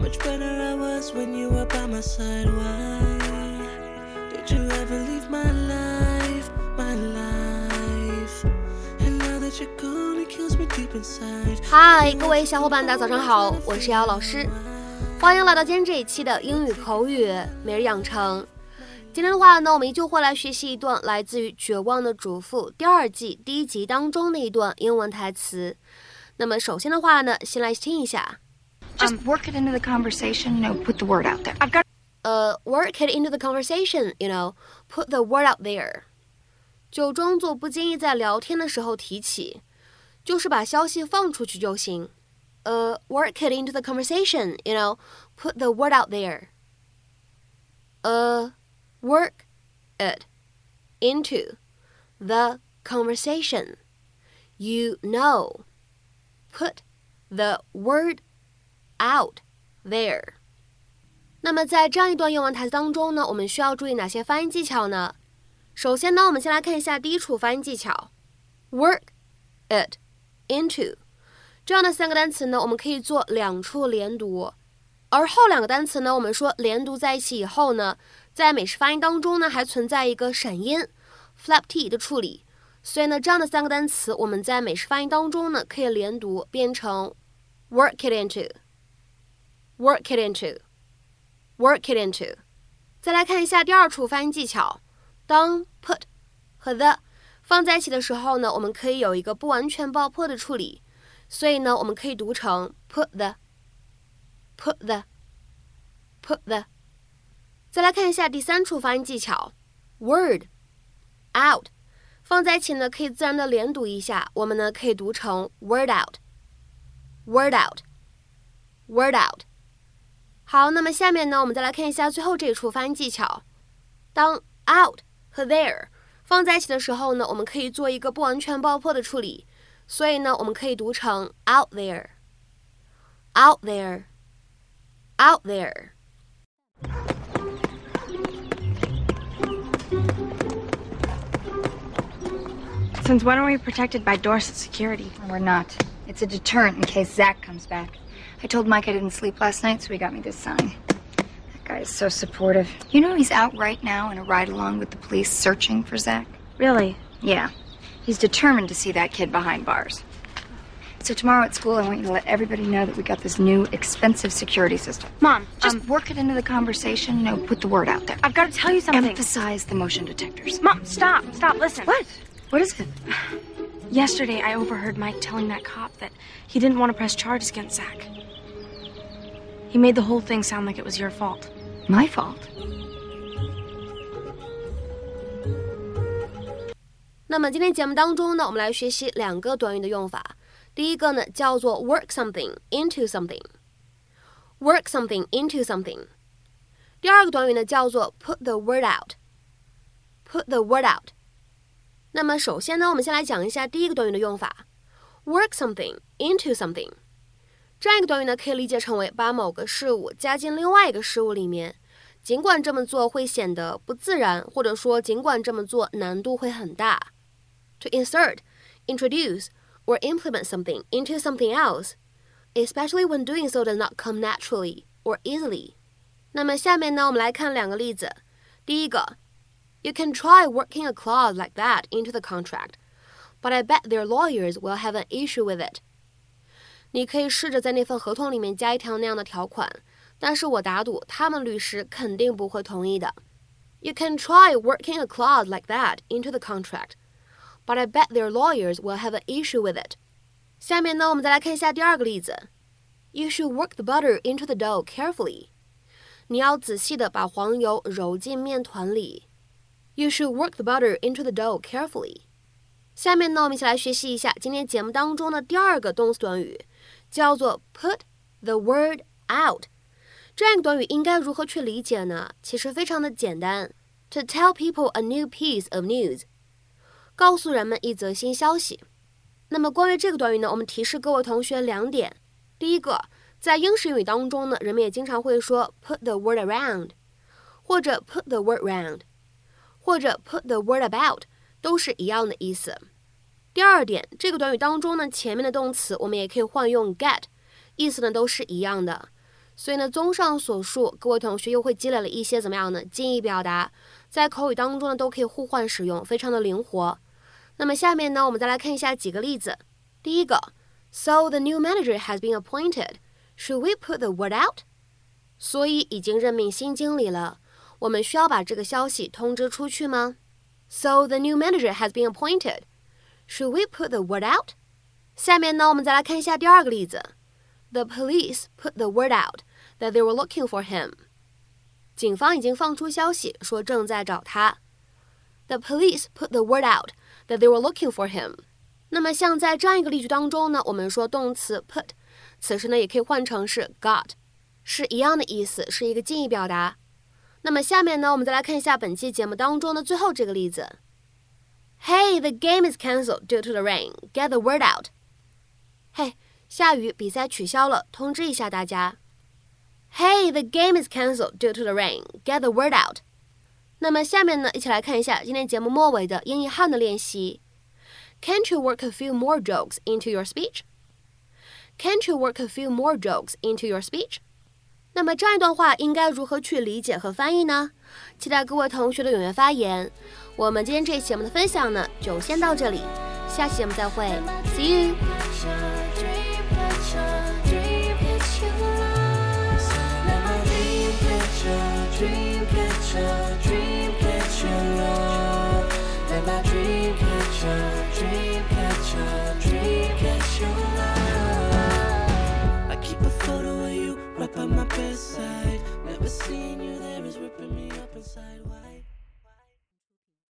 Much better I was when you were by my side. Why did you ever leave my life, my life? And now that you're gone, it kills me deep inside. 嗨，各位小伙伴，大家早上好，我是瑶老师，欢迎来到今天这一期的英语口语每日养成。今天的话呢，我们依旧会来学习一段来自于《绝望的主妇》第二季第一集当中的一段英文台词。那么首先的话呢，先来听一下。Just work it into the conversation, you know, put the word out there. I've got 呃、work it into the conversation, you know, put the word out there，就装作不经意在聊天的时候提起，就是把消息放出去就行。呃、work it into the conversation, you know, put the word out there。呃、work it into the conversation, you know, put the word out there。那么在这样一段英文台词当中呢，我们需要注意哪些发音技巧呢？首先呢，我们先来看一下第一处发音技巧，work it into 这样的三个单词呢，我们可以做两处连读，而后两个单词呢，我们说连读在一起以后呢，在美式发音当中呢，还存在一个闪音 flap t 的处理，所以呢，这样的三个单词我们在美式发音当中呢，可以连读变成 work it into into，work it into。work it into。再来看一下第二处发音技巧，当 put 和 the 放在一起的时候呢，我们可以有一个不完全爆破的处理，所以呢，我们可以读成 put the，put the，put the。再来看一下第三处发音技巧，word out 放在一起呢，可以自然的连读一下，我们呢可以读成 word out，word out，word out。好，那么下面呢，我们再来看一下最后这一处发音技巧。当 out 和 there 放在一起的时候呢，我们可以做一个不完全爆破的处理，所以呢，我们可以读成 out there，out there，out there。Since when are we protected by Dorset security? We're not. It's a deterrent in case Zach comes back. I told Mike I didn't sleep last night, so he got me this sign. That guy is so supportive. You know he's out right now in a ride along with the police searching for Zach? Really? Yeah. He's determined to see that kid behind bars. So tomorrow at school, I want you to let everybody know that we got this new expensive security system. Mom, Just um, work it into the conversation, you know, put the word out there. I've got to tell you something. Emphasize the motion detectors. Mom, stop, stop, listen. What? What is it? Yesterday, I overheard Mike telling that cop that he didn't want to press charges against Zach. He made the whole thing sound like it was your fault. My fault. 那么今天节目当中呢，我们来学习两个短语的用法。第一个呢叫做 work something into something，work something into something。第二个短语呢叫做 put the word out，put the word out。那么首先呢，我们先来讲一下第一个短语的用法，work something into something。 这样一个短语呢，可以理解成为把某个事物加进另外一个事物里面，尽管这么做会显得不自然，或者说尽管这么做难度会很大。To insert, introduce, or implement something into something else, especially when doing so does not come naturally or easily. 那么下面呢，我们来看两个例子。第一个，You can try working a clause like that into the contract, but I bet their lawyers will have an issue with it. 你可以试着在那份合同里面加一条那样的条款，但是我打赌他们律师肯定不会同意的。You can try working a clause like that into the contract, but I bet their lawyers will have an issue with it. 下面呢，我们再来看一下第二个例子。You should work the butter into the dough carefully. 你要仔细的把黄油揉进面团里。You should work the butter into the dough carefully. 下面呢，我们一起来学习一下今天节目当中的第二个动词短语，叫做 put the word out。这样一个短语应该如何去理解呢？其实非常的简单，to tell people a new piece of news，告诉人们一则新消息。那么关于这个短语呢，我们提示各位同学两点。第一个，在英式英语当中呢，人们也经常会说 put the word around，或者 put the word round，或者 put the word about，都是一样的意思。第二点，这个短语当中呢，前面的动词我们也可以换用 get，意思呢都是一样的。所以呢，综上所述，各位同学又会积累了一些怎么样呢？近义表达，在口语当中呢都可以互换使用，非常的灵活。那么下面呢，我们再来看一下几个例子。第一个，So the new manager has been appointed. Should we put the word out? 所以已经任命新经理了，我们需要把这个消息通知出去吗？So the new manager has been appointed. Should we put the word out? 下面呢，我们再来看一下第二个例子。The police put the word out that they were looking for him. 警方已经放出消息说正在找他。The police put the word out that they were looking for him. 那么像在这样一个例句当中呢，我们说动词 put，此时呢也可以换成是 got，是一样的意思，是一个近义表达。那么下面呢，我们再来看一下本期节目当中的最后这个例子。Hey, the game is cancelled due to the rain. Get the word out. 嘿，下雨，比赛取消了，通知一下大家。Hey, the game is cancelled due to the rain. Get the word out. 那么下面呢，一起来看一下今天节目末尾的英译汉的练习。Can't you work a few more jokes into your speech? Can't you work a few more jokes into your speech? 那么这样一段话应该如何去理解和翻译呢？期待各位同学的踊跃发言。我们今天这期节目的分享呢，就先到这里，下期节目再会，See you。